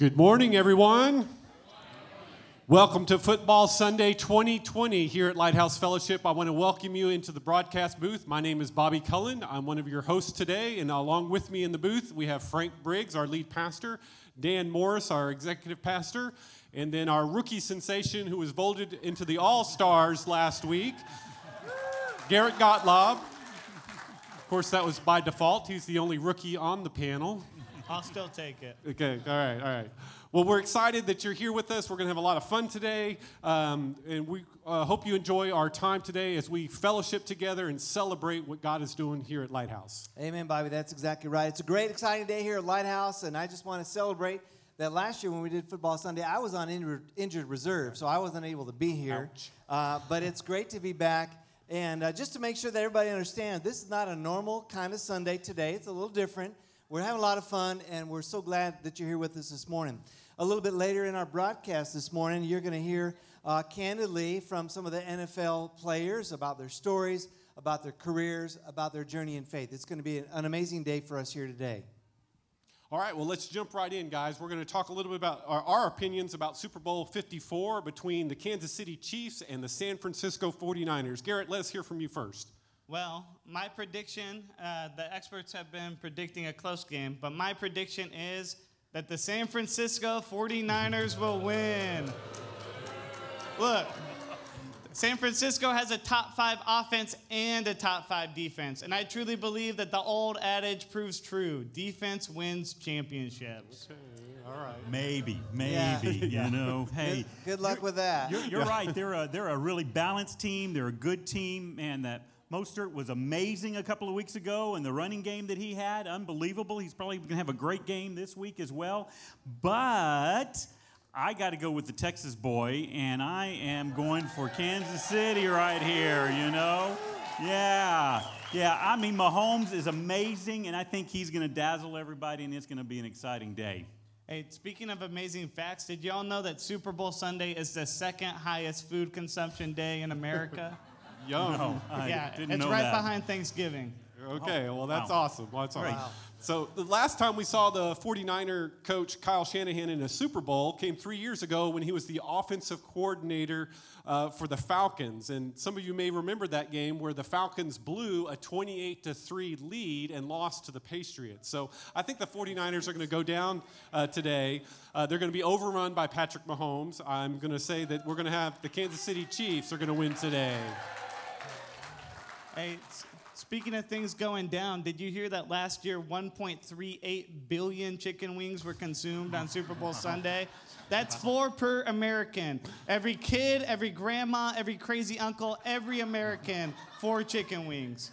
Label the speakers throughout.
Speaker 1: Good morning, everyone. Welcome to Football Sunday 2020 here at Lighthouse Fellowship. I want to welcome you into the broadcast booth. My name is Bobby Cullen. I'm one of your hosts today, and along with me in the booth, we have Frank Briggs, our lead pastor, Dan Morris, our executive pastor, and then our rookie sensation who was voted into the All Stars last week, Garrett Gottlob. Of course, that was by default. He's the only rookie on the panel.
Speaker 2: I'll still take it.
Speaker 1: Okay, all right, all right. Well, we're excited that you're here with us. We're going to have a lot of fun today. Um, and we uh, hope you enjoy our time today as we fellowship together and celebrate what God is doing here at Lighthouse.
Speaker 3: Amen, Bobby. That's exactly right. It's a great, exciting day here at Lighthouse, and I just want to celebrate that last year when we did Football Sunday, I was on injured, injured reserve, so I wasn't able to be here. Uh, but it's great to be back. And uh, just to make sure that everybody understands, this is not a normal kind of Sunday today. It's a little different. We're having a lot of fun, and we're so glad that you're here with us this morning. A little bit later in our broadcast this morning, you're going to hear uh, candidly from some of the NFL players about their stories, about their careers, about their journey in faith. It's going to be an amazing day for us here today.
Speaker 1: All right, well, let's jump right in, guys. We're going to talk a little bit about our, our, opinions about Super Bowl 54 between the Kansas City Chiefs and the San Francisco 49ers. Garrett, let's hear from you first.
Speaker 2: Well, my prediction, uh, the experts have been predicting a close game, but my prediction is that the San Francisco 49ers will win. Look, San Francisco has a top five offense and a top five defense. And I truly believe that the old adage proves true defense wins championships.
Speaker 1: Okay, all right.
Speaker 4: Maybe, maybe, yeah. you know. Hey,
Speaker 3: good, good luck with that.
Speaker 4: You're, you're yeah. right. They're a, they're a really balanced team. They're a good team, and that Mostert was amazing a couple of weeks ago, and the running game that he had, unbelievable. He's probably going to have a great game this week as well. But I got to go with the Texas boy, and I am going for Kansas City right here, you know? Yeah, yeah. I mean, Mahomes is amazing, and I think he's going to dazzle everybody, and it's going to be an exciting day.
Speaker 2: Hey, speaking of amazing facts, did y'all know that Super Bowl Sunday is the second highest food consumption day in America?
Speaker 1: Yum.
Speaker 4: No, I
Speaker 2: yeah,
Speaker 4: didn't
Speaker 2: it's
Speaker 4: know
Speaker 2: right
Speaker 4: that.
Speaker 2: behind Thanksgiving.
Speaker 1: Okay, well, that's
Speaker 4: wow.
Speaker 1: awesome. Well, that's all right.
Speaker 4: Wow.
Speaker 1: So, the last time we saw the 49er coach Kyle Shanahan in a Super Bowl came three years ago when he was the offensive coordinator uh, for the Falcons. And some of you may remember that game where the Falcons blew a 28 to 3 lead and lost to the Patriots. So, I think the 49ers are going to go down uh, today. Uh, they're going to be overrun by Patrick Mahomes. I'm going to say that we're going to have the Kansas City Chiefs are going to win today.
Speaker 2: Hey, speaking of things going down, did you hear that last year 1.38 billion chicken wings were consumed on Super Bowl Sunday? That's four per American. Every kid, every grandma, every crazy uncle, every American, four chicken wings.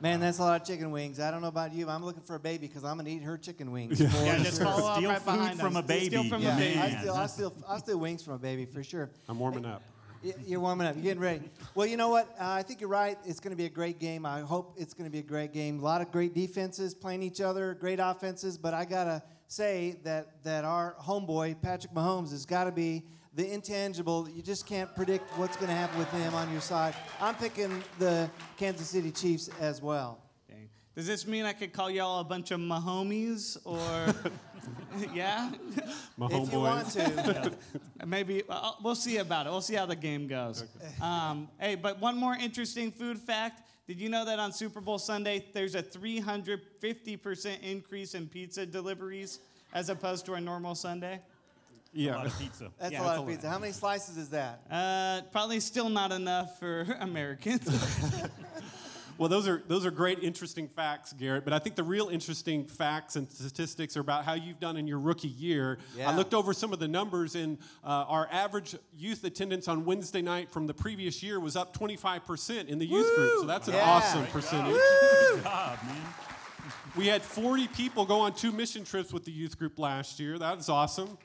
Speaker 3: Man, that's a lot of chicken wings. I don't know about you, but I'm looking for a baby because I'm gonna eat her chicken wings.
Speaker 2: Yeah, yeah just follow up
Speaker 4: steal
Speaker 2: right
Speaker 4: food
Speaker 2: behind
Speaker 4: from
Speaker 2: us.
Speaker 4: a baby.
Speaker 2: Steal from
Speaker 3: yeah,
Speaker 2: a baby.
Speaker 3: I steal, I steal, I steal wings from a baby for sure.
Speaker 1: I'm warming up.
Speaker 3: You're warming up. You're getting ready. Well, you know what? Uh, I think you're right. It's going to be a great game. I hope it's going to be a great game. A lot of great defenses playing each other, great offenses. But I gotta say that that our homeboy Patrick Mahomes has got to be the intangible. You just can't predict what's going to happen with him on your side. I'm picking the Kansas City Chiefs as well.
Speaker 2: Dang. Does this mean I could call y'all a bunch of Mahomies or yeah?
Speaker 1: My
Speaker 3: if you want to.
Speaker 2: Maybe uh, we'll see about it. We'll see how the game goes. Um, hey, but one more interesting food fact. Did you know that on Super Bowl Sunday, there's a 350% increase in pizza deliveries as opposed to a normal Sunday? Yeah.
Speaker 4: A lot of pizza.
Speaker 3: That's
Speaker 2: Yeah,
Speaker 3: a lot
Speaker 2: that's
Speaker 3: of
Speaker 2: a
Speaker 3: pizza. How many slices is that?
Speaker 2: Uh, probably still not enough for Americans.
Speaker 1: Well, those are those are great, interesting facts, Garrett. But I think the real interesting facts and statistics are about how you've done in your rookie year.
Speaker 3: Yeah.
Speaker 1: I looked over some of the numbers, and uh, our average youth attendance on Wednesday night from the previous year was up 25% in the youth group. So that's an
Speaker 3: Yeah.
Speaker 1: awesome percentage.
Speaker 4: Good job, man.
Speaker 1: We had 40 people go on two mission trips with the youth group last year. That is awesome.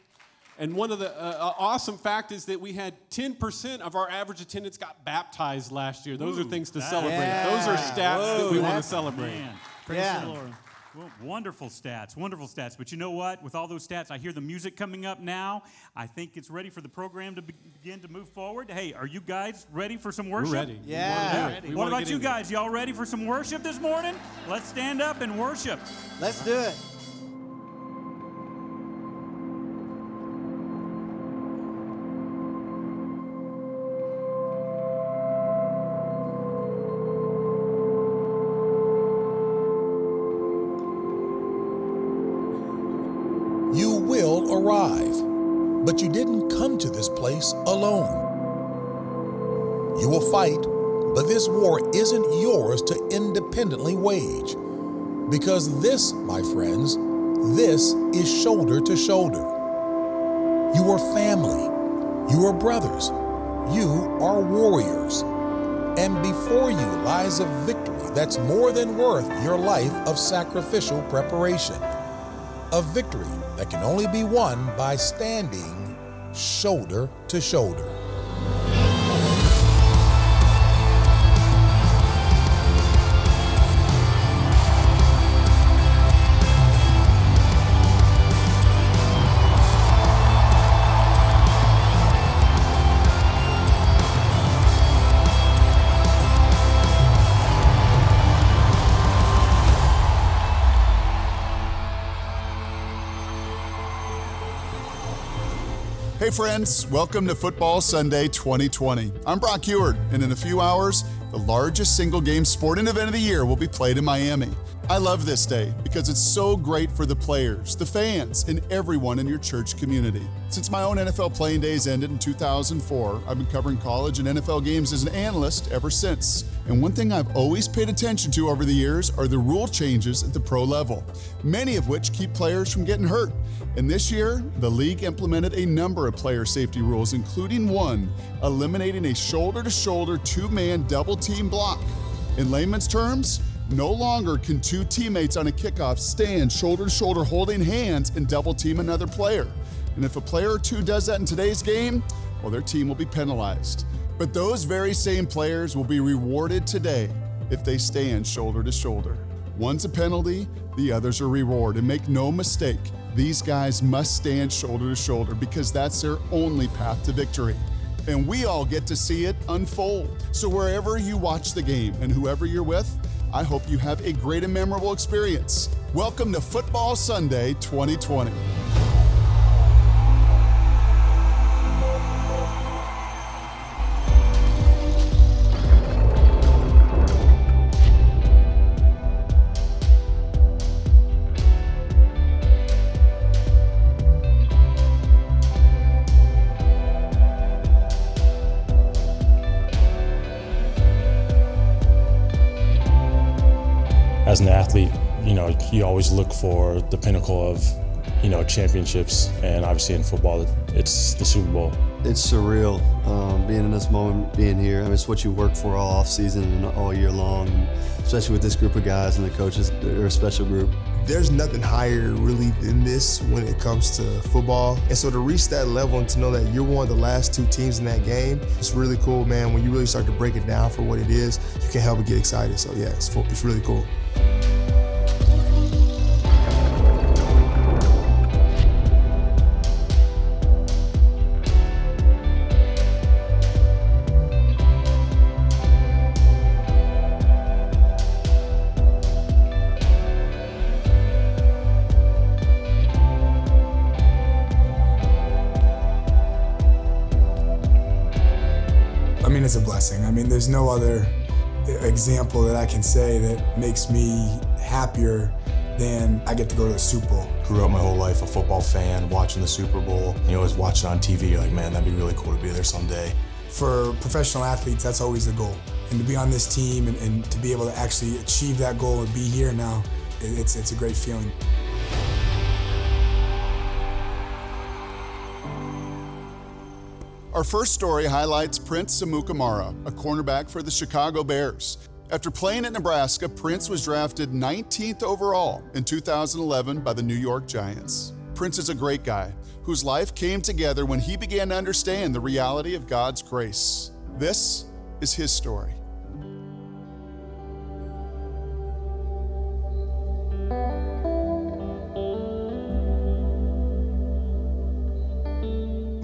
Speaker 1: And one of the uh, uh, awesome fact is that we had 10% of our average attendance got baptized last year. Those are things to
Speaker 4: that-
Speaker 1: celebrate.
Speaker 3: Yeah.
Speaker 1: Those are stats that we want to celebrate.
Speaker 4: Man.
Speaker 2: Praise
Speaker 3: Yeah.
Speaker 2: the Lord.
Speaker 4: Well, wonderful stats, wonderful stats. But you know what? With all those stats, I hear the music coming up now. I think it's ready for the program to be- begin to move forward. Hey, are you guys ready for some worship?
Speaker 1: We're ready.
Speaker 3: Yeah.
Speaker 1: wanna do it.
Speaker 2: Ready.
Speaker 1: We
Speaker 4: What about you
Speaker 1: into it.
Speaker 4: guys? Y'all ready for some worship this morning? Let's stand up and worship.
Speaker 3: Let's do it.
Speaker 5: Alone. You will fight, but this war isn't yours to independently wage. Because this, my friends, this is shoulder to shoulder. You are family. You are brothers. You are warriors. And before you lies a victory that's more than worth your life of sacrificial preparation. A victory that can only be won by standing shoulder to shoulder.
Speaker 6: Friends, welcome to Football Sunday 2020. I'm Brock Huard, and in a few hours, the largest single game sporting event of the year will be played in Miami. I love this day because it's so great for the players, the fans, and everyone in your church community. Since my own NFL playing days ended in 2004, I've been covering college and NFL games as an analyst ever since. And one thing I've always paid attention to over the years are the rule changes at the pro level, many of which keep players from getting hurt. And this year, the league implemented a number of player safety rules, including one eliminating a shoulder to shoulder two man double team block. In layman's terms, no longer can two teammates on a kickoff stand shoulder to shoulder holding hands and double team another player. And if a player or two does that in today's game, well, their team will be penalized. But those very same players will be rewarded today if they stand shoulder to shoulder. One's a penalty, the other's a reward. And make no mistake, these guys must stand shoulder to shoulder because that's their only path to victory. And we all get to see it unfold. So wherever you watch the game and whoever you're with, I hope you have a great and memorable experience. Welcome to Football Sunday 2020.
Speaker 7: You always look for the pinnacle of, you know, championships. And obviously in football, it's the Super Bowl.
Speaker 8: It's surreal um, being in this moment, being here. I mean, it's what you work for all off season and all year long, and especially with this group of guys and the coaches. They're a special group.
Speaker 9: There's nothing higher really than this when it comes to football. And so to reach that level and to know that you're one of the last two teams in that game, it's really cool, man. When you really start to break it down for what it is, you can't help but get excited. So yeah, it's, it's really cool.
Speaker 10: No other example that I can say that makes me happier than I get to go to the Super Bowl.
Speaker 11: Grew up my whole life a football fan, watching the Super Bowl. You always watch it on TV, you're like, man, that'd be really cool to be there someday.
Speaker 10: For professional athletes, that's always the goal. And to be on this team and, and to be able to actually achieve that goal and be here now, it- it's, it's a great feeling.
Speaker 6: Our first story highlights Prince Amukamara, a cornerback for the Chicago Bears. After playing at Nebraska, Prince was drafted 19th overall in 2011 by the New York Giants. Prince is a great guy whose life came together when he began to understand the reality of God's grace. This is his story.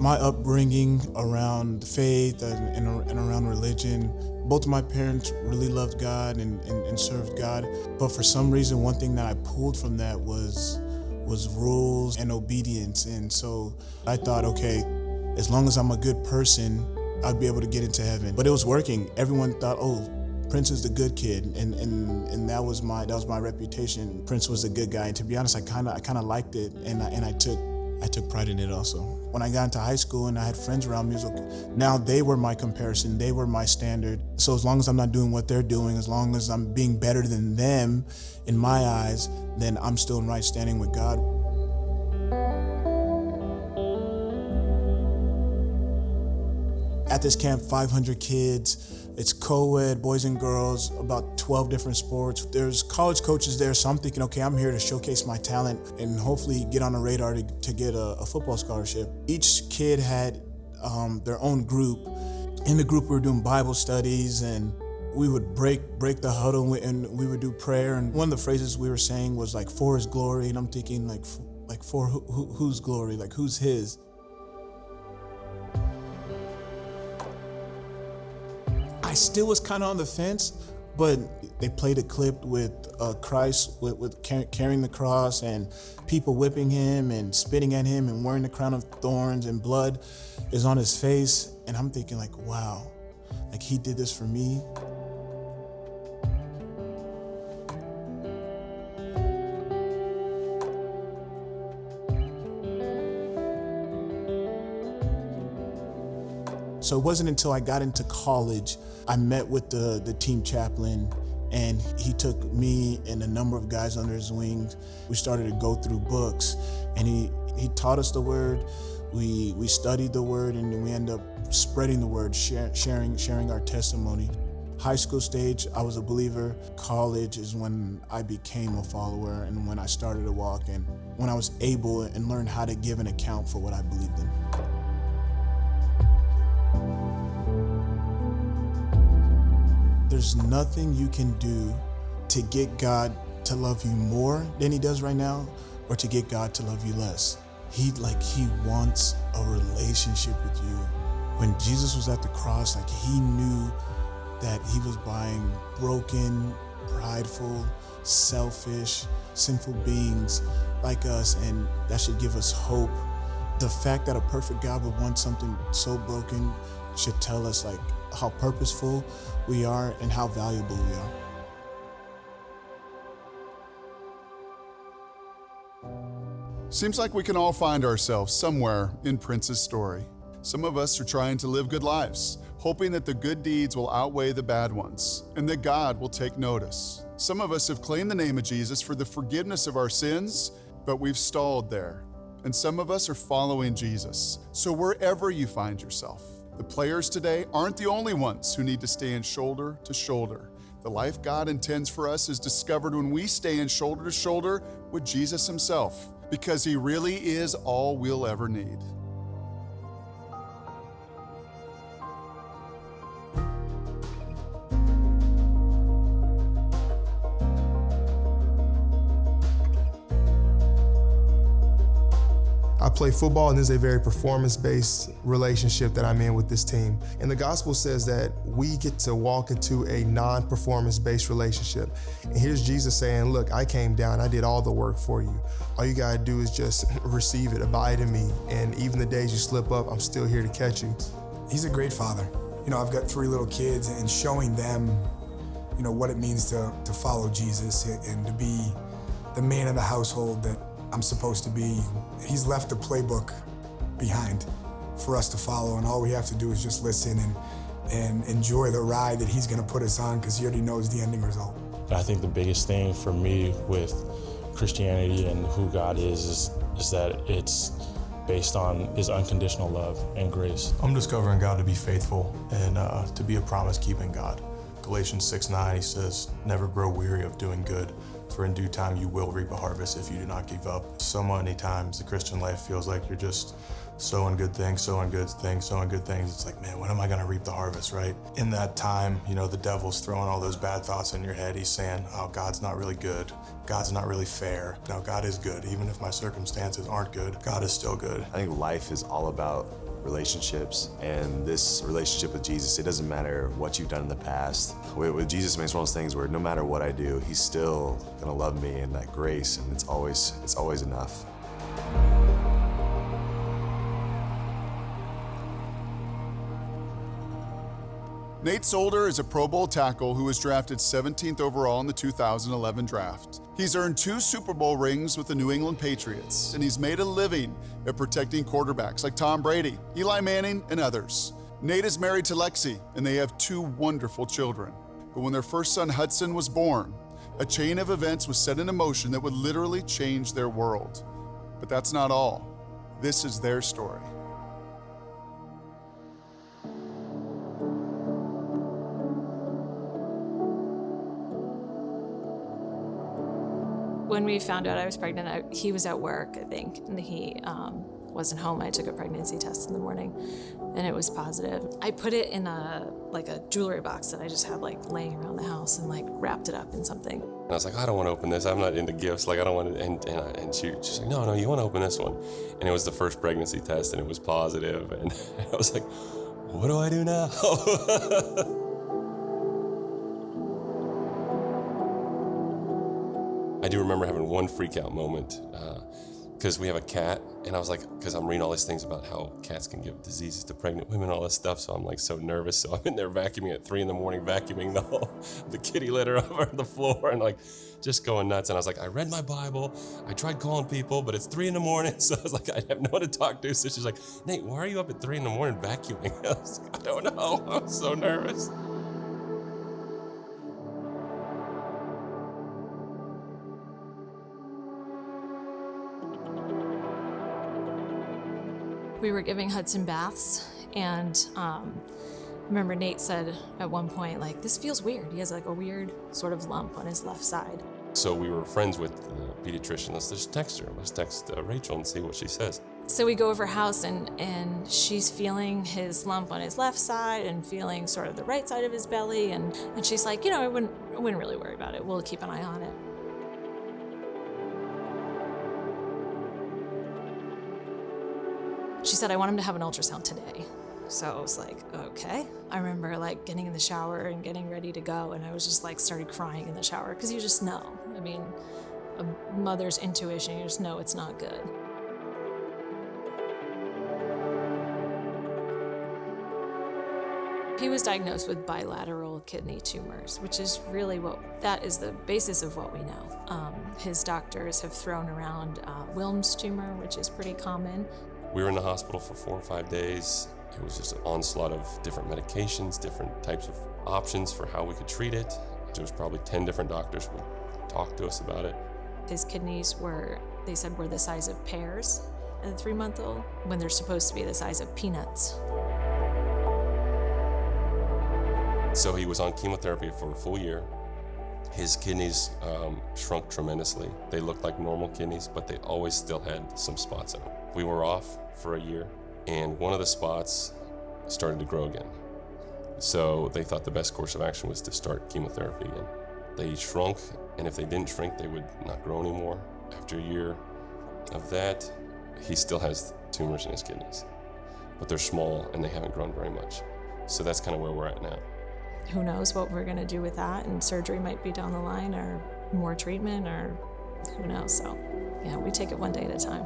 Speaker 10: My upbringing around faith and, and, and around religion, both of my parents really loved God and, and, and served God. But for some reason, one thing that I pulled from that was was rules and obedience. And so I thought, okay, as long as I'm a good person, I'd be able to get into heaven. But it was working. Everyone thought, oh, Prince is the good kid, and and and that was my that was my reputation. Prince was a good guy, and to be honest, I kind of I kind of liked it, and I, and I took I took pride in it also. When I got into high school and I had friends around like, now they were my comparison, they were my standard. So as long as I'm not doing what they're doing, as long as I'm being better than them in my eyes, then I'm still in right standing with God. At this camp, 500 kids. It's co-ed, boys and girls, about 12 different sports. There's college coaches there, so I'm thinking, okay, I'm here to showcase my talent and hopefully get on the radar to, to get a, a, football scholarship. Each kid had um, their own group. In the group, we were doing Bible studies and we would break break the huddle and we would do prayer. And one of the phrases we were saying was like, "For His glory," and I'm thinking like, like for who, who, whose glory? Like who's His? I still was kind of on the fence, but they played a clip with uh, Christ with, with car- carrying the cross and people whipping him and spitting at him and wearing the crown of thorns and blood is on his face. And I'm thinking like, wow, like he did this for me. So it wasn't until I got into college, I met with the, the team chaplain and he took me and a number of guys under his wings. We started to go through books and he, he taught us the word. We, we studied the word and we end up spreading the word, share, sharing, sharing our testimony. High school stage, I was a believer. College is when I became a follower and when I started to walk and when I was able and learned how to give an account for what I believed in. There's nothing you can do to get God to love you more than he does right now or to get God to love you less. He like he wants a relationship with you. When Jesus was at the cross, like he knew that he was buying broken, prideful, selfish, sinful beings like us and that should give us hope. The fact that a perfect God would want something so broken should tell us like how purposeful we are and how valuable we are.
Speaker 6: Seems like we can all find ourselves somewhere in Prince's story. Some of us are trying to live good lives, hoping that the good deeds will outweigh the bad ones and that God will take notice. Some of us have claimed the name of Jesus for the forgiveness of our sins, but we've stalled there. And some of us are following Jesus. So wherever you find yourself, the players today aren't the only ones who need to stand shoulder to shoulder. The life God intends for us is discovered when we stand shoulder to shoulder with Jesus Himself, because He really is all we'll ever need.
Speaker 9: I play football, and this is a very performance based relationship that I'm in with this team. And the gospel says that we get to walk into a non performance based relationship. And here's Jesus saying, Look, I came down, I did all the work for you. All you gotta do is just receive it, abide in me. And even the days you slip up, I'm still here to catch you.
Speaker 12: He's a great father. You know, I've got three little kids, and showing them, you know, what it means to, to follow Jesus and to be the man of the household that I'm supposed to be. He's left the playbook behind for us to follow, and all we have to do is just listen and and enjoy the ride that he's going to put us on because he already knows the ending result.
Speaker 7: I think the biggest thing for me with Christianity and who God is is, is that it's based on his unconditional love and grace.
Speaker 11: I'm discovering God to be faithful and uh, to be a promise keeping God. Galatians 6 9, he says, Never grow weary of doing good, for in due time you will reap a harvest if you do not give up. So many times the Christian life feels like you're just sowing good things, sowing good things, sowing good things. It's like, man, when am I going to reap the harvest, right? In that time, you know, the devil's throwing all those bad thoughts in your head. He's saying, oh, God's not really good. God's not really fair. No, God is good. Even if my circumstances aren't good, God is still good.
Speaker 13: I think life is all about relationships and this relationship with Jesus, it doesn't matter what you've done in the past. With, Jesus, it's one of those things where no matter what I do, he's still gonna love me and that grace and it's always it's always enough.
Speaker 6: Nate Solder is a Pro Bowl tackle who was drafted 17th overall in the 2011 draft. He's earned two Super Bowl rings with the New England Patriots, and he's made a living at protecting quarterbacks like Tom Brady, Eli Manning, and others. Nate is married to Lexi, and they have two wonderful children. But when their first son Hudson was born, a chain of events was set in motion that would literally change their world. But that's not all. This is their story.
Speaker 14: When we found out I was pregnant, I, he was at work, I think, and he um, wasn't home. I took a pregnancy test in the morning, and it was positive. I put it in a like a jewelry box that I just had like laying around the house, and like wrapped it up in something.
Speaker 15: And I was like, I don't want to open this. I'm not into gifts. Like I don't want to. And and, I, and she, she's like, No, no, you want to open this one. And it was the first pregnancy test, and it was positive. And I was like, What do I do now? I do remember having one freak out moment because uh, we have a cat, and I was like, because I'm reading all these things about how cats can give diseases to pregnant women, all this stuff. So I'm like so nervous. So I'm in there vacuuming at three in the morning, vacuuming the whole the kitty litter over the floor, and like just going nuts. And I was like, I read my Bible, I tried calling people, but it's three in the morning. So I was like, I have no one to talk to. So she's like, Nate, why are you up at three in the morning vacuuming? I was like, I don't know. I'm so nervous.
Speaker 14: We were giving Hudson baths, and um, remember Nate said at one point, like, this feels weird. He has like a weird sort of lump on his left side.
Speaker 15: So we were friends with the pediatrician. Let's just text her. Let's text uh, Rachel and see what she says.
Speaker 14: So we go over house and and she's feeling his lump on his left side and feeling sort of the right side of his belly and and she's like, you know, I wouldn't I wouldn't really worry about it. We'll keep an eye on it. Said, I want him to have an ultrasound today. So I was like, okay. I remember like getting in the shower and getting ready to go, and I was just like started crying in the shower because you just know. I mean, a mother's intuition, you just know it's not good. He was diagnosed with bilateral kidney tumors, which is really what that is the basis of what we know. Um, his doctors have thrown around uh, Wilms tumor, which is pretty common.
Speaker 15: We were in the hospital for four or five days. It was just an onslaught of different medications, different types of options for how we could treat it. There was probably 10 different doctors who would talk to us about it.
Speaker 14: His kidneys were, they said, were the size of pears at a three month old when they're supposed to be the size of peanuts.
Speaker 15: So he was on chemotherapy for a full year. His kidneys um, shrunk tremendously. They looked like normal kidneys, but they always still had some spots in them. We were off for a year, and one of the spots started to grow again. So they thought the best course of action was to start chemotherapy again. They shrunk, and if they didn't shrink, they would not grow anymore. After a year of that, he still has tumors in his kidneys, but they're small and they haven't grown very much. So that's kind of where we're at now.
Speaker 14: Who knows what we're going to do with that? And surgery might be down the line, or more treatment, or who knows. So, yeah, we take it one day at a time.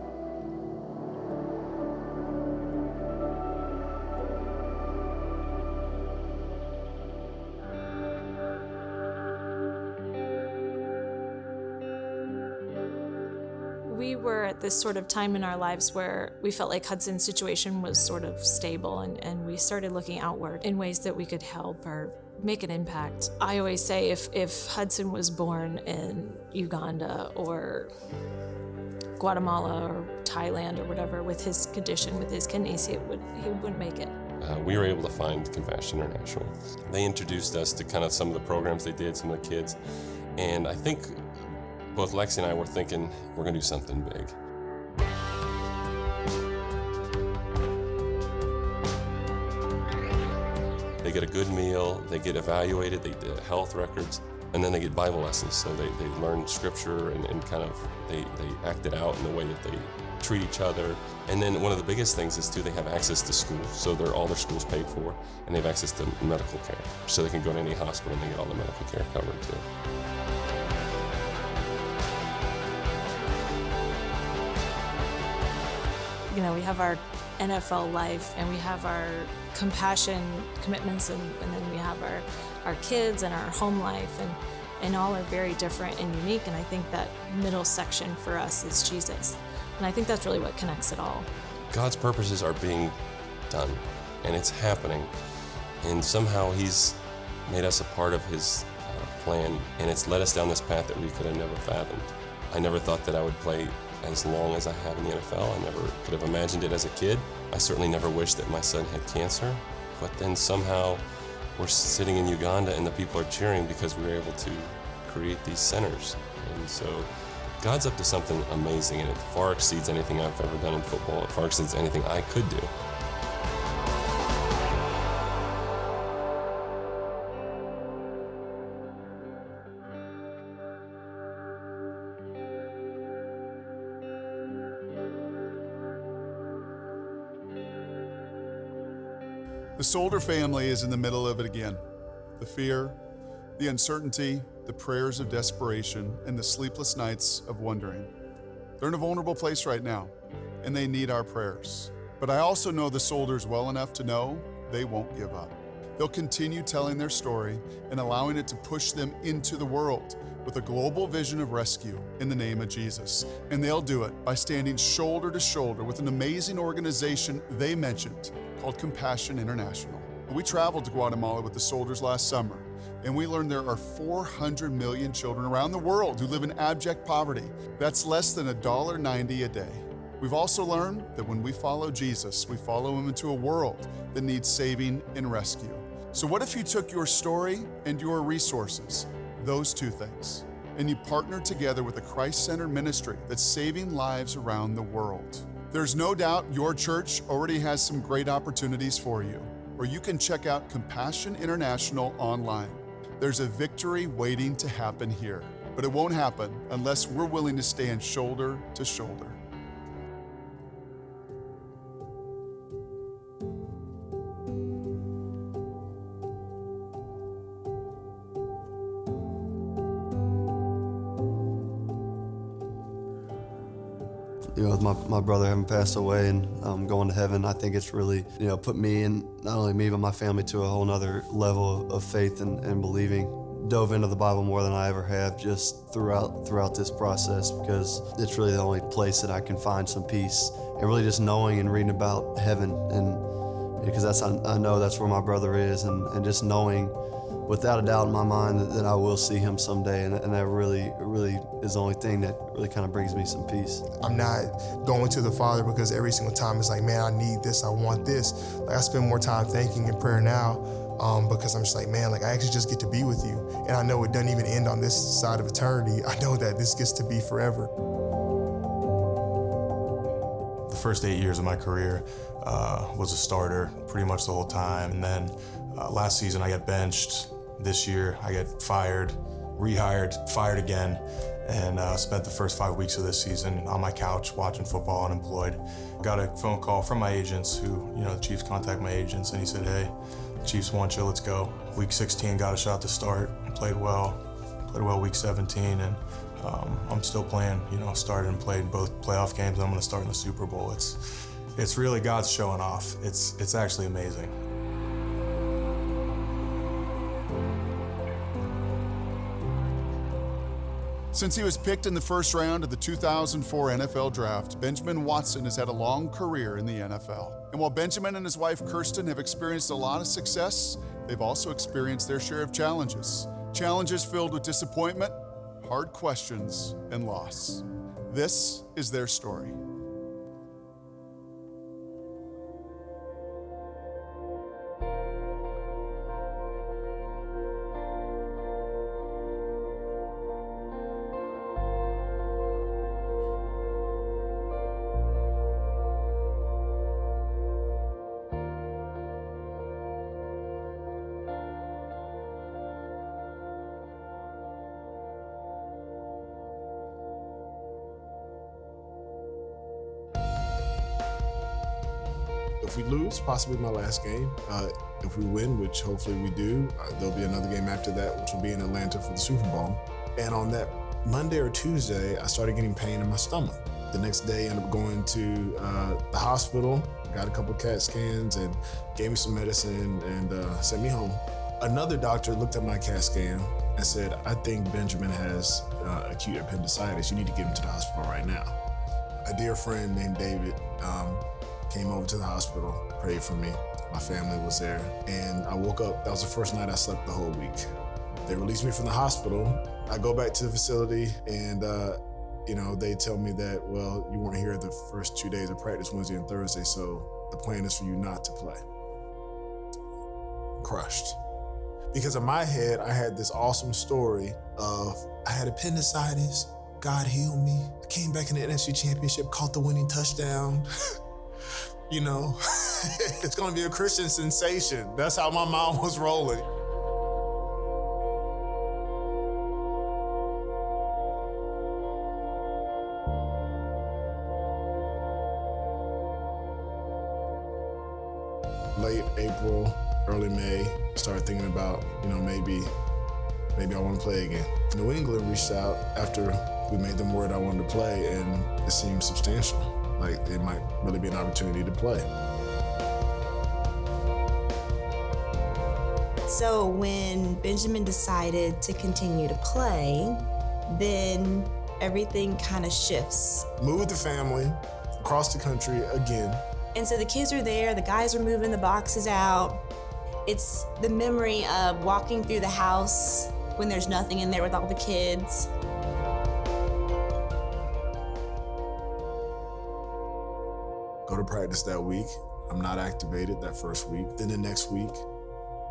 Speaker 14: we were at this sort of time in our lives where we felt like Hudson's situation was sort of stable and, and we started looking outward in ways that we could help or make an impact. I always say if, if Hudson was born in Uganda or Guatemala or Thailand or whatever with his condition, with his kidneys, he, would, he wouldn't make it.
Speaker 15: Uh, we were able to find Compassion International. They introduced us to kind of some of the programs they did, some of the kids. And I think both Lexi and I were thinking we're going to do something big. Get a good meal, they get evaluated, they get health records, and then they get Bible lessons. So they, they learn scripture and, and kind of they, they act it out in the way that they treat each other. And then one of the biggest things is too they have access to school. So they're all their schools paid for and they have access to medical care. So they can go to any hospital and they get all the medical care covered too.
Speaker 14: you know, we have our NFL life and we have our compassion commitments, and, and then we have our, our kids and our home life, and, and all are very different and unique. And I think that middle section for us is Jesus. And I think that's really what connects it all.
Speaker 15: God's purposes are being done, and it's happening. And somehow He's made us a part of His uh, plan, and it's led us down this path that we could have never fathomed. I never thought that I would play as long as I have in the NFL. I never could have imagined it as a kid. I certainly never wished that my son had cancer. But then somehow we're sitting in Uganda and the people are cheering because we were able to create these centers. And so God's up to something amazing and it far exceeds anything I've ever done in football. It far exceeds anything I could do.
Speaker 6: The Solder family is in the middle of it again. The fear, the uncertainty, the prayers of desperation, and the sleepless nights of wondering. They're in a vulnerable place right now, and they need our prayers. But I also know the Solders well enough to know they won't give up. They'll continue telling their story and allowing it to push them into the world with a global vision of rescue in the name of Jesus. And they'll do it by standing shoulder to shoulder with an amazing organization they mentioned called Compassion International. We traveled to Guatemala with the Solders last summer, and we learned there are 400 million children around the world who live in abject poverty. That's less than $1.90 a day. We've also learned that when we follow Jesus, we follow him into a world that needs saving and rescue. So, what if you took your story and your resources, those two things, and you partner together with a Christ centered ministry that's saving lives around the world? There's no doubt your church already has some great opportunities for you, or you can check out Compassion International online. There's a victory waiting to happen here, but it won't happen unless we're willing to stand shoulder to shoulder.
Speaker 8: With my, my brother having passed away and um, going to heaven, I think it's really, you know, put me and not only me, but my family to a whole nother level of, faith and, and believing. Dove into the Bible more than I ever have just throughout throughout this process because it's really the only place that I can find some peace and really just knowing and reading about heaven and because that's I, I know that's where my brother is and, and just knowing without a doubt in my mind that, that I will see him someday, and, and, that really, really is the only thing that really kind of brings me some peace.
Speaker 9: I'm not going to the Father because every single time it's like, man, I need this, I want this. Like I spend more time thanking and prayer now um, because I'm just like, man, like I actually just get to be with you, and I know it doesn't even end on this side of eternity. I know that this gets to be forever.
Speaker 11: The first eight years of my career uh, was a starter pretty much the whole time, and then uh, last season I got benched this year, I get fired, rehired, fired again, and uh, spent the first five weeks of this season on my couch watching football, unemployed. Got a phone call from my agents, who, you know, the Chiefs contact my agents, and he said, "Hey, Chiefs want you. Let's go." Week 16, got a shot to start, played well, played well week 17, and um, I'm still playing. You know, started and played both playoff games. I'm going to start in the Super Bowl. It's it's really God's showing off. It's it's actually amazing.
Speaker 6: Since he was picked in the first round of the 2004 NFL Draft, Benjamin Watson has had a long career in the NFL. And while Benjamin and his wife Kirsten have experienced a lot of success, they've also experienced their share of challenges. Challenges filled with disappointment, hard questions, and loss. This is their story.
Speaker 16: Lose, possibly my last game. Uh, if we win, which hopefully we do, uh, there'll be another game after that, which will be in Atlanta for the Super Bowl. And on that Monday or Tuesday, I started getting pain in my stomach. The next day, I ended up going to uh, the hospital, got a couple CAT scans, and gave me some medicine and uh, sent me home. Another doctor looked at my CAT scan and said, I think Benjamin has uh, acute appendicitis. You need to get him to the hospital right now. A dear friend named David um, came over to the hospital, prayed for me. My family was there, and I woke up. That was the first night I slept the whole week. They released me from the hospital. I go back to the facility, and uh, you know they tell me that well, you weren't here the first two days of practice, Wednesday and Thursday, so the plan is for you not to play. Crushed because in my head I had this awesome story of I had appendicitis, God healed me. I came back in the NFC Championship, caught the winning touchdown. you know, it's gonna be a Christian sensation. That's how my mom was rolling. Late April, early May, started thinking about, you know, maybe maybe I want to play again. New England reached out after we made them word I wanted to play, and it seemed substantial. Like it might really be an opportunity to play.
Speaker 17: So when Benjamin decided to continue to play, then everything kind of shifts.
Speaker 16: Moved the family across the country again.
Speaker 17: And so the kids are there, the guys are moving the boxes out. It's the memory of walking through the house when there's nothing in there with all the kids.
Speaker 16: Go to practice that week. I'm not activated that first week. Then the next week,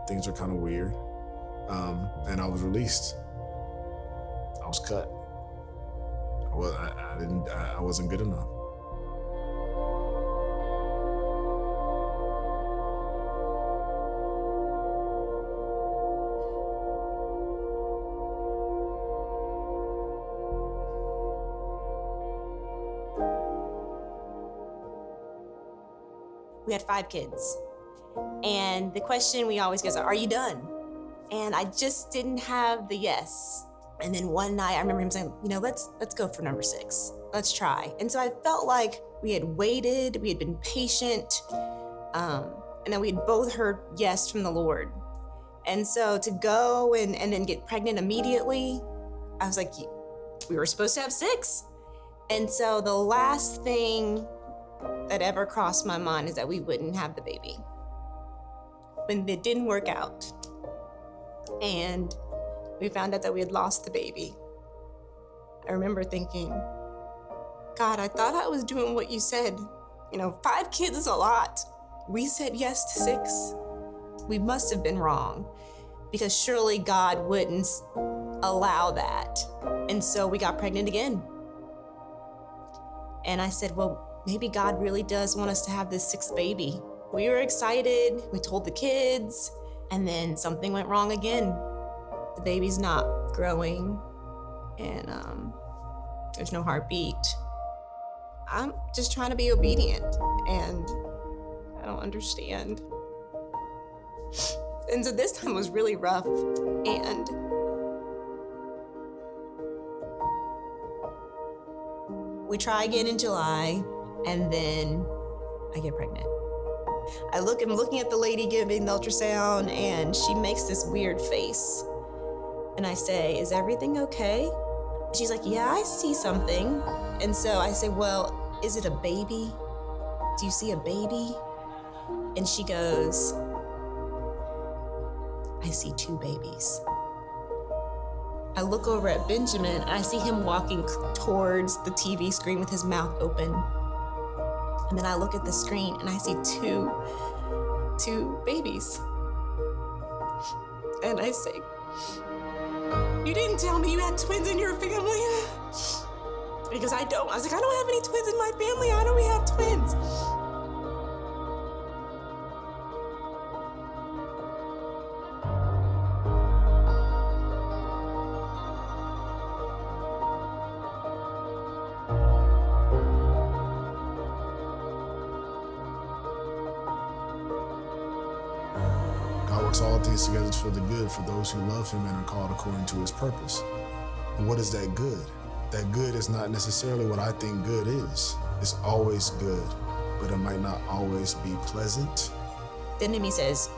Speaker 16: things are kind of weird. Um, and I was released. I was cut. I, was, I, I didn't. I, I wasn't good enough.
Speaker 17: Had five kids. And the question we always get is, Are you done? And I just didn't have the yes. And then one night I remember him saying, you know, let's let's go for number six. Let's try. And so I felt like we had waited, we had been patient, um, and then we had both heard yes from the Lord. And so to go and, and then get pregnant immediately, I was like, we were supposed to have six. And so the last thing that ever crossed my mind is that we wouldn't have the baby. When it didn't work out, and we found out that we had lost the baby, I remember thinking, God, I thought I was doing what you said. You know, five kids is a lot. We said yes to six. We must have been wrong because surely God wouldn't allow that. And so we got pregnant again. And I said, Well, maybe God really does want us to have this sixth baby. We were excited. We told the kids, and then something went wrong again. The baby's not growing, and um, there's no heartbeat. I'm just trying to be obedient, and I don't understand. And so this time was really rough, and we try again in July, and then I get pregnant. I look, I'm looking at the lady giving the ultrasound, and she makes this weird face. And I say, Is everything okay? She's like, Yeah, I see something. And so I say, Well, is it a baby? Do you see a baby? And she goes, I see two babies. I look over at Benjamin and I see him walking towards the TV screen with his mouth open. And then I look at the screen and I see two two babies. And I say, You didn't tell me you had twins in your family. Because I don't. I was like, I don't have any twins in my family. How do we have twins?
Speaker 16: Works all things together for the good for those who love him and are called according to his purpose. And what is that good? that good is not necessarily what I think good is. It's always good, but it might not always be pleasant.
Speaker 17: The enemy says,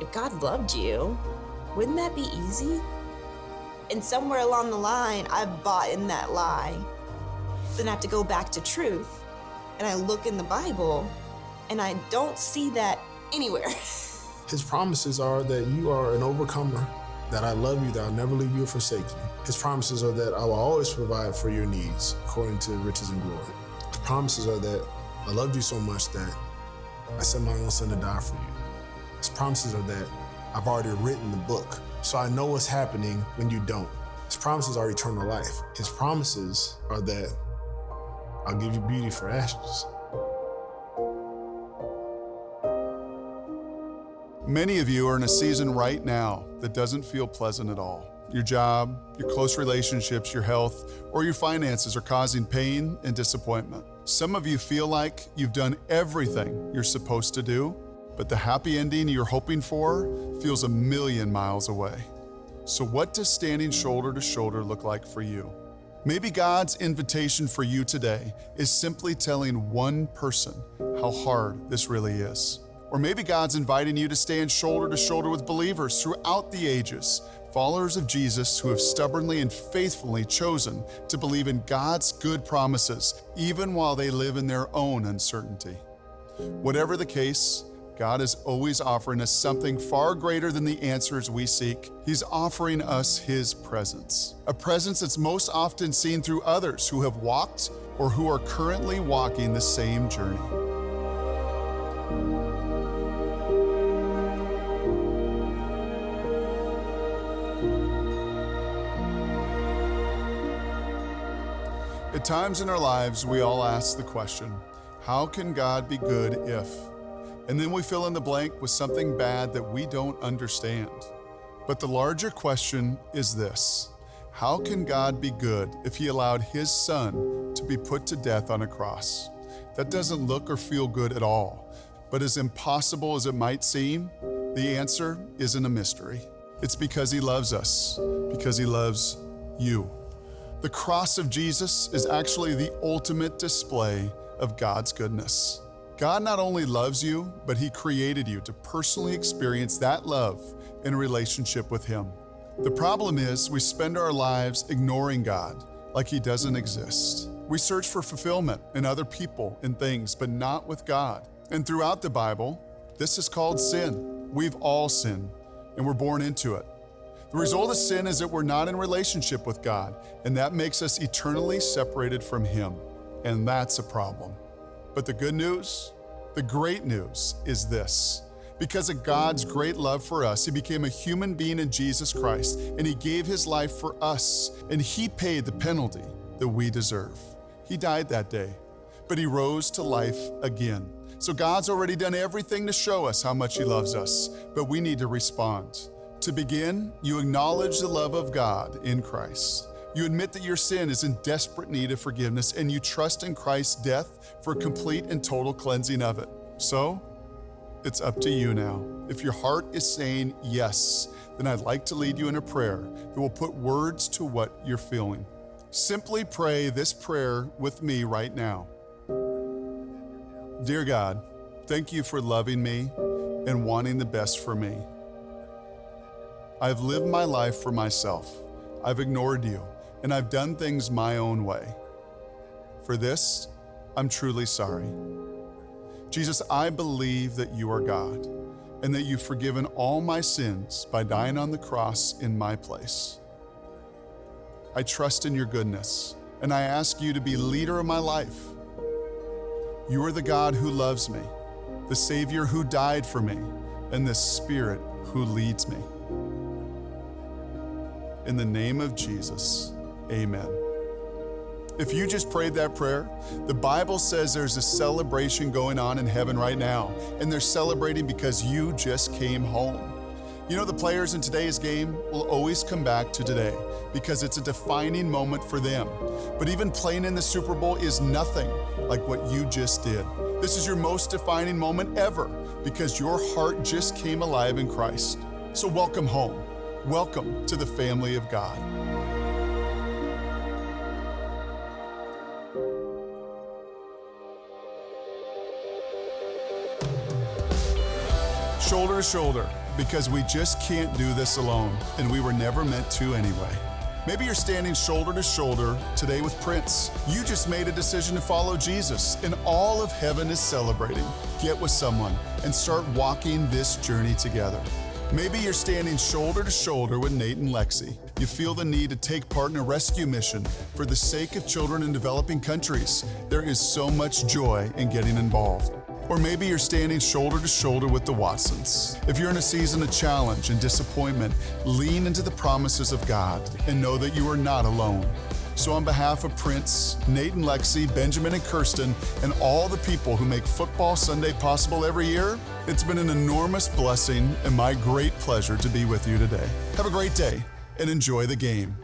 Speaker 17: if God loved you, wouldn't that be easy? And somewhere along the line, I've bought in that lie. Then I have to go back to truth and I look in the Bible and I don't see that anywhere.
Speaker 16: His promises are that you are an overcomer, that I love you, that I'll never leave you or forsake you. His promises are that I will always provide for your needs according to riches and glory. His promises are that I loved you so much that I sent my own son to die for you. His promises are that I've already written the book, so I know what's happening when you don't. His promises are eternal life. His promises are that I'll give you beauty for ashes.
Speaker 6: Many of you are in a season right now that doesn't feel pleasant at all. Your job, your close relationships, your health, or your finances are causing pain and disappointment. Some of you feel like you've done everything you're supposed to do, but the happy ending you're hoping for feels a million miles away. So, what does standing shoulder to shoulder look like for you? Maybe God's invitation for you today is simply telling one person how hard this really is. Or maybe God's inviting you to stand shoulder to shoulder with believers throughout the ages, followers of Jesus who have stubbornly and faithfully chosen to believe in God's good promises, even while they live in their own uncertainty. Whatever the case, God is always offering us something far greater than the answers we seek. He's offering us His presence, a presence that's most often seen through others who have walked or who are currently walking the same journey. Times in our lives, we all ask the question how can God be good if? And then we fill in the blank with something bad that we don't understand. But the larger question is this How can God be good if He allowed His Son to be put to death on a cross? That doesn't look or feel good at all. But as impossible as it might seem, the answer isn't a mystery. It's because He loves us, because He loves you. The cross of Jesus is actually the ultimate display of God's goodness. God not only loves you, but He created you to personally experience that love in a relationship with Him. The problem is, we spend our lives ignoring God like He doesn't exist. We search for fulfillment in other people and things, but not with God. And throughout the Bible, this is called sin. We've all sinned, and we're born into it. The result of sin is that we're not in relationship with God, and that makes us eternally separated from Him. And that's a problem. But the good news, the great news is this. Because of God's great love for us, He became a human being in Jesus Christ, and He gave His life for us, and He paid the penalty that we deserve. He died that day, but He rose to life again. So God's already done everything to show us how much He loves us, but we need to respond. To begin, you acknowledge the love of God in Christ. You admit that your sin is in desperate need of forgiveness, and you trust in Christ's death for complete and total cleansing of it. So, it's up to you now. If your heart is saying yes, then I'd like to lead you in a prayer that will put words to what you're feeling. Simply pray this prayer with me right now. Dear God, thank you for loving me and wanting the best for me. I've lived my life for myself. I've ignored you, and I've done things my own way. For this, I'm truly sorry. Jesus, I believe that you are God and that you've forgiven all my sins by dying on the cross in my place. I trust in your goodness, and I ask you to be leader of my life. You are the God who loves me, the Savior who died for me, and the Spirit who leads me. In the name of Jesus, amen. If you just prayed that prayer, the Bible says there's a celebration going on in heaven right now, and they're celebrating because you just came home. You know, the players in today's game will always come back to today because it's a defining moment for them. But even playing in the Super Bowl is nothing like what you just did. This is your most defining moment ever because your heart just came alive in Christ. So, welcome home. Welcome to the family of God. Shoulder to shoulder, because we just can't do this alone, and we were never meant to anyway. Maybe you're standing shoulder to shoulder today with Prince. You just made a decision to follow Jesus, and all of heaven is celebrating. Get with someone and start walking this journey together. Maybe you're standing shoulder to shoulder with Nate and Lexi. You feel the need to take part in a rescue mission for the sake of children in developing countries. There is so much joy in getting involved. Or maybe you're standing shoulder to shoulder with the Watsons. If you're in a season of challenge and disappointment, lean into the promises of God and know that you are not alone. So, on behalf of Prince, Nate and Lexi, Benjamin and Kirsten, and all the people who make Football Sunday possible every year, it's been an enormous blessing and my great pleasure to be with you today. Have a great day and enjoy the game.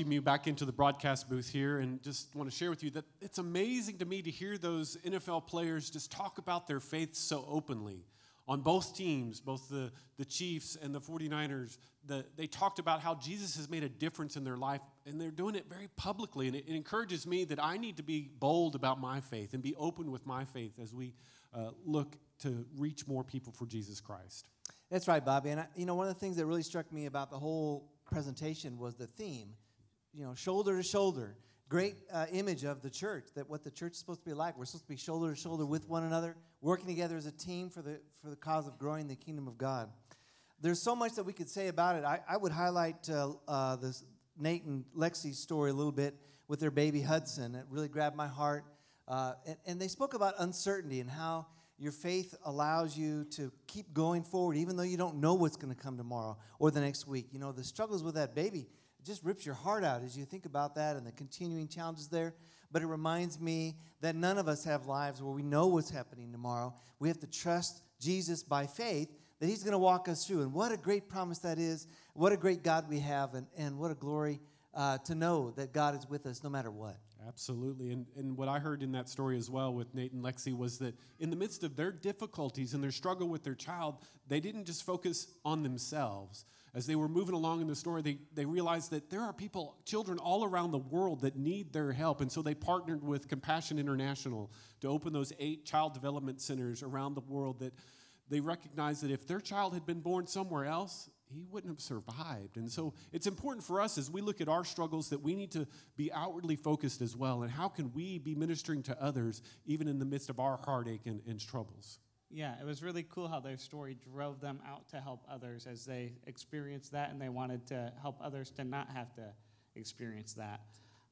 Speaker 1: Welcome you back into the broadcast booth here and just want to share with you that it's amazing to me to hear those NFL players just talk about their faith so openly. On both teams, both the, the Chiefs and the 49ers, the, they talked about how Jesus has made a difference in their life, and they're doing it very publicly. And it, it encourages me that I need to be bold about my faith and be open with my faith as we uh, look to reach more people for Jesus Christ.
Speaker 3: That's right, Bobby. And I, you know, one of the things that really struck me about the whole presentation was the theme, you know, shoulder to shoulder. Great uh, image of the church, that what the church is supposed to be like. We're supposed to be shoulder to shoulder with one another, working together as a team for the, for the cause of growing the kingdom of God. There's so much that we could say about it. I, I would highlight uh, uh, this Nate and Lexi's story a little bit with their baby Hudson. It really grabbed my heart. Uh, and, and they spoke about uncertainty and how your faith allows you to keep going forward, even though you don't know what's going to come tomorrow or the next week. You know, the struggles with that baby it just rips your heart out as you think about that and the continuing challenges there. But it reminds me that none of us have lives where we know what's happening tomorrow. We have to trust Jesus by faith that He's going to walk us through. And what a great promise that is. What a great God we have, and, and what a glory uh, to know that God is with us no matter what.
Speaker 1: Absolutely. And, and what I heard in that story as well with Nate and Lexi was that in the midst of their difficulties and their struggle with their child, they didn't just focus on themselves. As they were moving along in the story, they, they realized that there are people, children all around the world that need their help. And so they partnered with Compassion International to open those eight child development centers around the world that they recognized that if their child had been born somewhere else, he wouldn't have survived. And so it's important for us as we look at our struggles that we need to be outwardly focused as well. And how can we be ministering to others even in the midst of our heartache and, and troubles?
Speaker 2: Yeah, it was really cool how their story drove them out to help others as they experienced that and they wanted to help others to not have to experience that.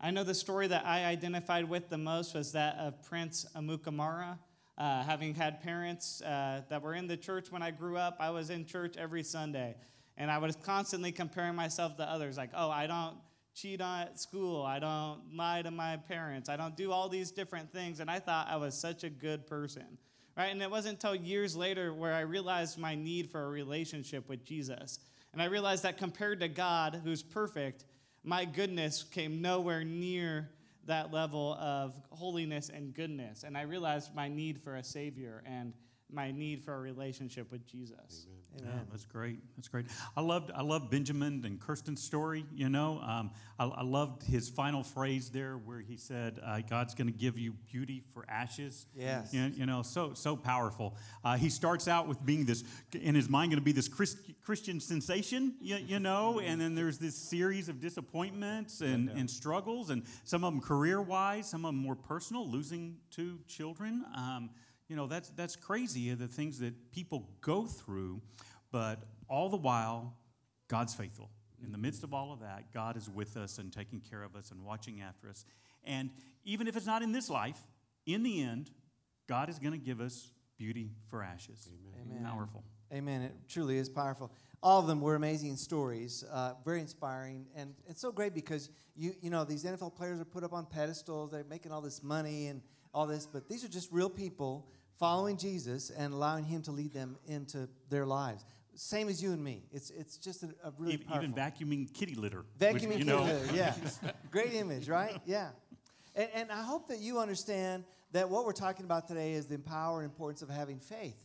Speaker 2: I know the story that I identified with the most was that of Prince Amukamara. Uh, having had parents uh, that were in the church when I grew up, I was in church every Sunday. And I was constantly comparing myself to others, like, oh, I don't cheat at school, I don't lie to my parents, I don't do all these different things. And I thought I was such a good person right? And it wasn't until years later where I realized my need for a relationship with Jesus. And I realized that compared to God, who's perfect, my goodness came nowhere near that level of holiness and goodness. And I realized my need for a Savior and my need for a relationship with Jesus.
Speaker 4: Amen. Yeah, that's great. That's great. I loved I loved Benjamin and Kirsten's story. You know, um, I, I, loved his final phrase there, where he said, uh, "God's going to give you beauty for ashes."
Speaker 3: Yes.
Speaker 4: You, you know, so so powerful. Uh, he starts out with being this in his mind going to be this Christ, Christian sensation. You, you, know, and then there's this series of disappointments and, and struggles, and some of them career wise, some of them more personal, losing two children. Um, you know, that's, that's crazy, the things that people go through, but all the while, God's faithful. In the midst of all of that, God is with us and taking care of us and watching after us. And even if it's not in this life, in the end, God is going to give us beauty for ashes.
Speaker 3: Amen.
Speaker 4: Powerful.
Speaker 3: Amen. It truly is powerful. All of them were amazing stories, uh, very inspiring, and it's so great because you you know these NFL players are put up on pedestals. They're making all this money and all this, but these are just real people following Jesus and allowing Him to lead them into their lives. Same as you and me. It's, it's just a, a really
Speaker 4: even,
Speaker 3: powerful.
Speaker 4: even vacuuming kitty litter.
Speaker 3: Vacuuming
Speaker 4: which,
Speaker 3: kitty
Speaker 4: know.
Speaker 3: litter, yeah. Great image, right? Yeah. And, and I hope that you understand that what we're talking about today is the power and importance of having faith.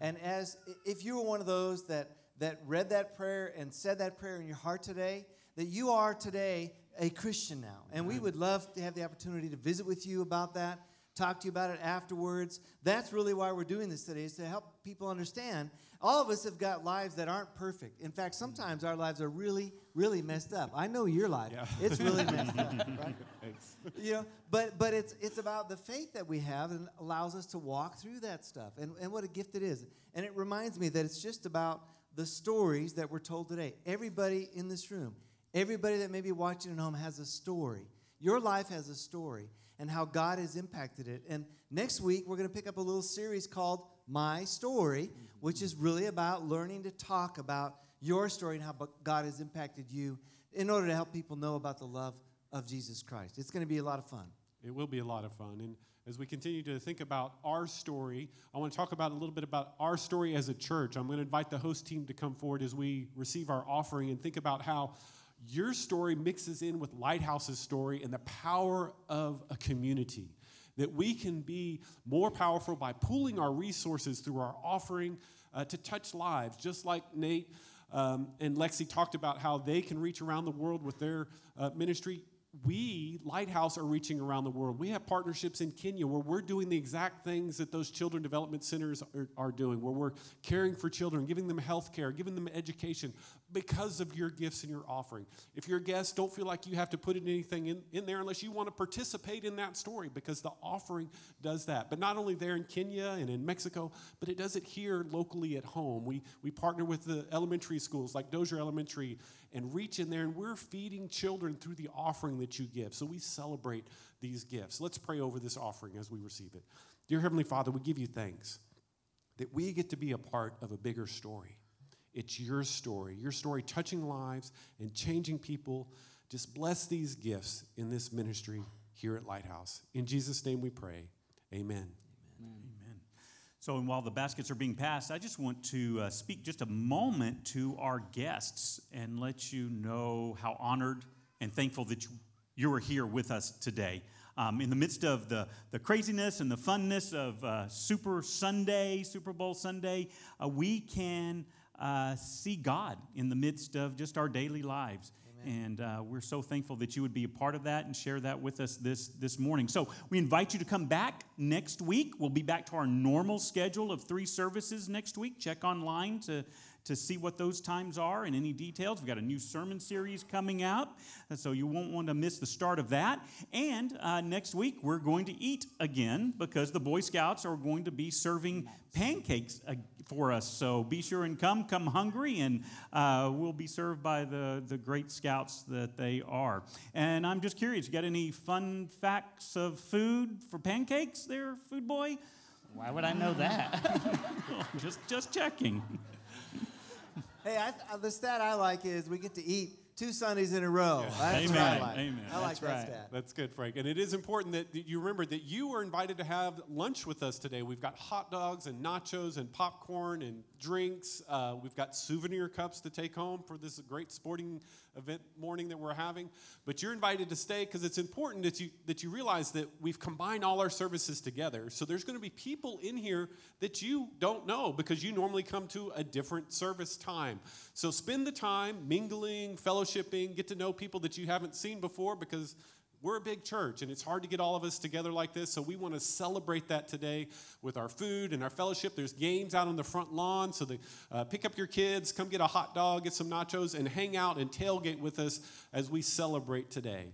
Speaker 3: And as if you were one of those that that read that prayer and said that prayer in your heart today, that you are today a Christian now. And we would love to have the opportunity to visit with you about that, talk to you about it afterwards. That's really why we're doing this today, is to help people understand. All of us have got lives that aren't perfect. In fact, sometimes our lives are really, really messed up. I know your life.
Speaker 1: Yeah.
Speaker 3: It's really messed up, right?
Speaker 1: Thanks.
Speaker 3: You know, but but it's it's about the faith that we have and allows us to walk through that stuff. And, and what a gift it is. And it reminds me that it's just about the stories that we're told today. Everybody in this room, everybody that may be watching at home has a story. Your life has a story and how God has impacted it. And next week, we're going to pick up a little series called My Story, which is really about learning to talk about your story and how God has impacted you in order to help people know about the love of Jesus Christ. It's going to be a lot of fun.
Speaker 1: It will be a lot of fun. And as we continue to think about our story, I want to talk about a little bit about our story as a church. I'm going to invite the host team to come forward as we receive our offering and think about how your story mixes in with Lighthouse's story and the power of a community. That we can be more powerful by pooling our resources through our offering uh, to touch lives, just like Nate um, and Lexi talked about how they can reach around the world with their uh, ministry we, Lighthouse, are reaching around the world. We have partnerships in Kenya where we're doing the exact things that those children development centers are, are, doing, where we're caring for children, giving them health care, giving them education because of your gifts and your offering. If you're a guest, don't feel like you have to put anything in, in there unless you want to participate in that story because the offering does that. But not only there in Kenya and in Mexico, but it does it here locally at home. We, we partner with the elementary schools like Dozier Elementary and reach in there, and we're feeding children through the offering that you give. So we celebrate these gifts. Let's pray over this offering as we receive it. Dear Heavenly Father, we give you thanks that we get to be a part of a bigger story. It's your story, your story touching lives and changing people. Just bless these gifts in this ministry here at Lighthouse. In Jesus' name we pray. Amen. Amen.
Speaker 4: So, and while the baskets are being passed, I just want to uh, speak just a moment to our guests and let you know how honored and thankful that you, you are here with us today. Um, in the midst of the, the craziness and the funness of uh, Super Sunday, Super Bowl Sunday, uh, we can uh, see God in the midst of just our daily lives. And uh, we're so thankful that you would be a part of that and share that with us this, this morning. So we invite you to come back next week. We'll be back to our normal schedule of three services next week. Check online to to see what those times are and any details. We've got a new sermon series coming out, so you won't want to miss the start of that. And uh, next week, we're going to eat again because the Boy Scouts are going to be serving pancakes for us. So be sure and come, come hungry, and uh, we'll be served by the, the great scouts that they are. And I'm just curious, you got any fun facts of food for pancakes there, food boy?
Speaker 2: Why would I know that?
Speaker 4: just, just checking.
Speaker 3: Hey, I, the stat I like is we get to eat two Sundays in a row.
Speaker 1: Yeah.
Speaker 3: That's
Speaker 1: Amen.
Speaker 3: I like.
Speaker 1: Amen.
Speaker 3: I like
Speaker 1: That's
Speaker 3: that
Speaker 1: right.
Speaker 3: stat.
Speaker 1: That's good, Frank. And it is important that you remember that you were invited to have lunch with us today. We've got hot dogs and nachos and popcorn and drinks. Uh, we've got souvenir cups to take home for this great sporting event morning that we're having. But you're invited to stay because it's important that you that you realize that we've combined all our services together. So there's going to be people in here that you don't know because you normally come to a different service time. So spend the time mingling, fellowshipping, get to know people that you haven't seen before because we're a big church and it's hard to get all of us together like this so we want to celebrate that today with our food and our fellowship. There's games out on the front lawn so they uh, pick up your kids come get a hot dog get some nachos and hang out and tailgate with us as we celebrate today.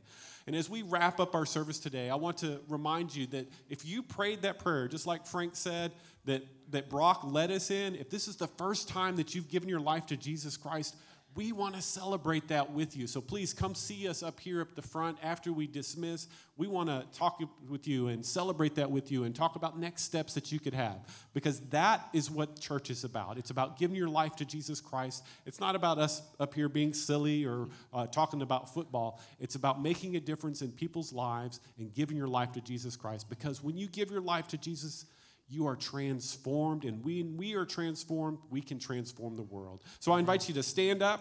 Speaker 1: And as we wrap up our service today i want to remind you that if you prayed that prayer just like frank said that, that brock led us in if this is the first time that you've given your life to jesus christ we want to celebrate that with you. So please come see us up here at the front after we dismiss. We want to talk with you and celebrate that with you and talk about next steps that you could have because that is what church is about. It's about giving your life to Jesus Christ. It's not about us up here being silly or uh, talking about football. It's about making a difference in people's lives and giving your life to Jesus Christ because when you give your life to Jesus you are transformed, and when we are transformed, we can transform the world. So I invite you to stand up.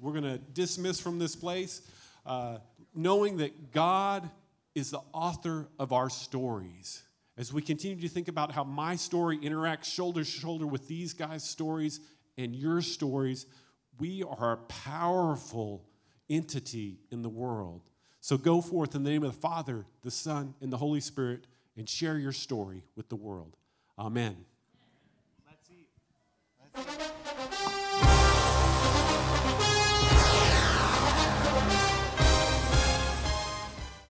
Speaker 1: We're going to dismiss from this place, uh, knowing that God is the author of our stories. as we continue to think about how my story interacts shoulder to shoulder with these guys' stories and your stories, we are a powerful entity in the world. So go forth in the name of the Father, the Son, and the Holy Spirit and share your story with the world. Amen. Let's eat. Let's eat.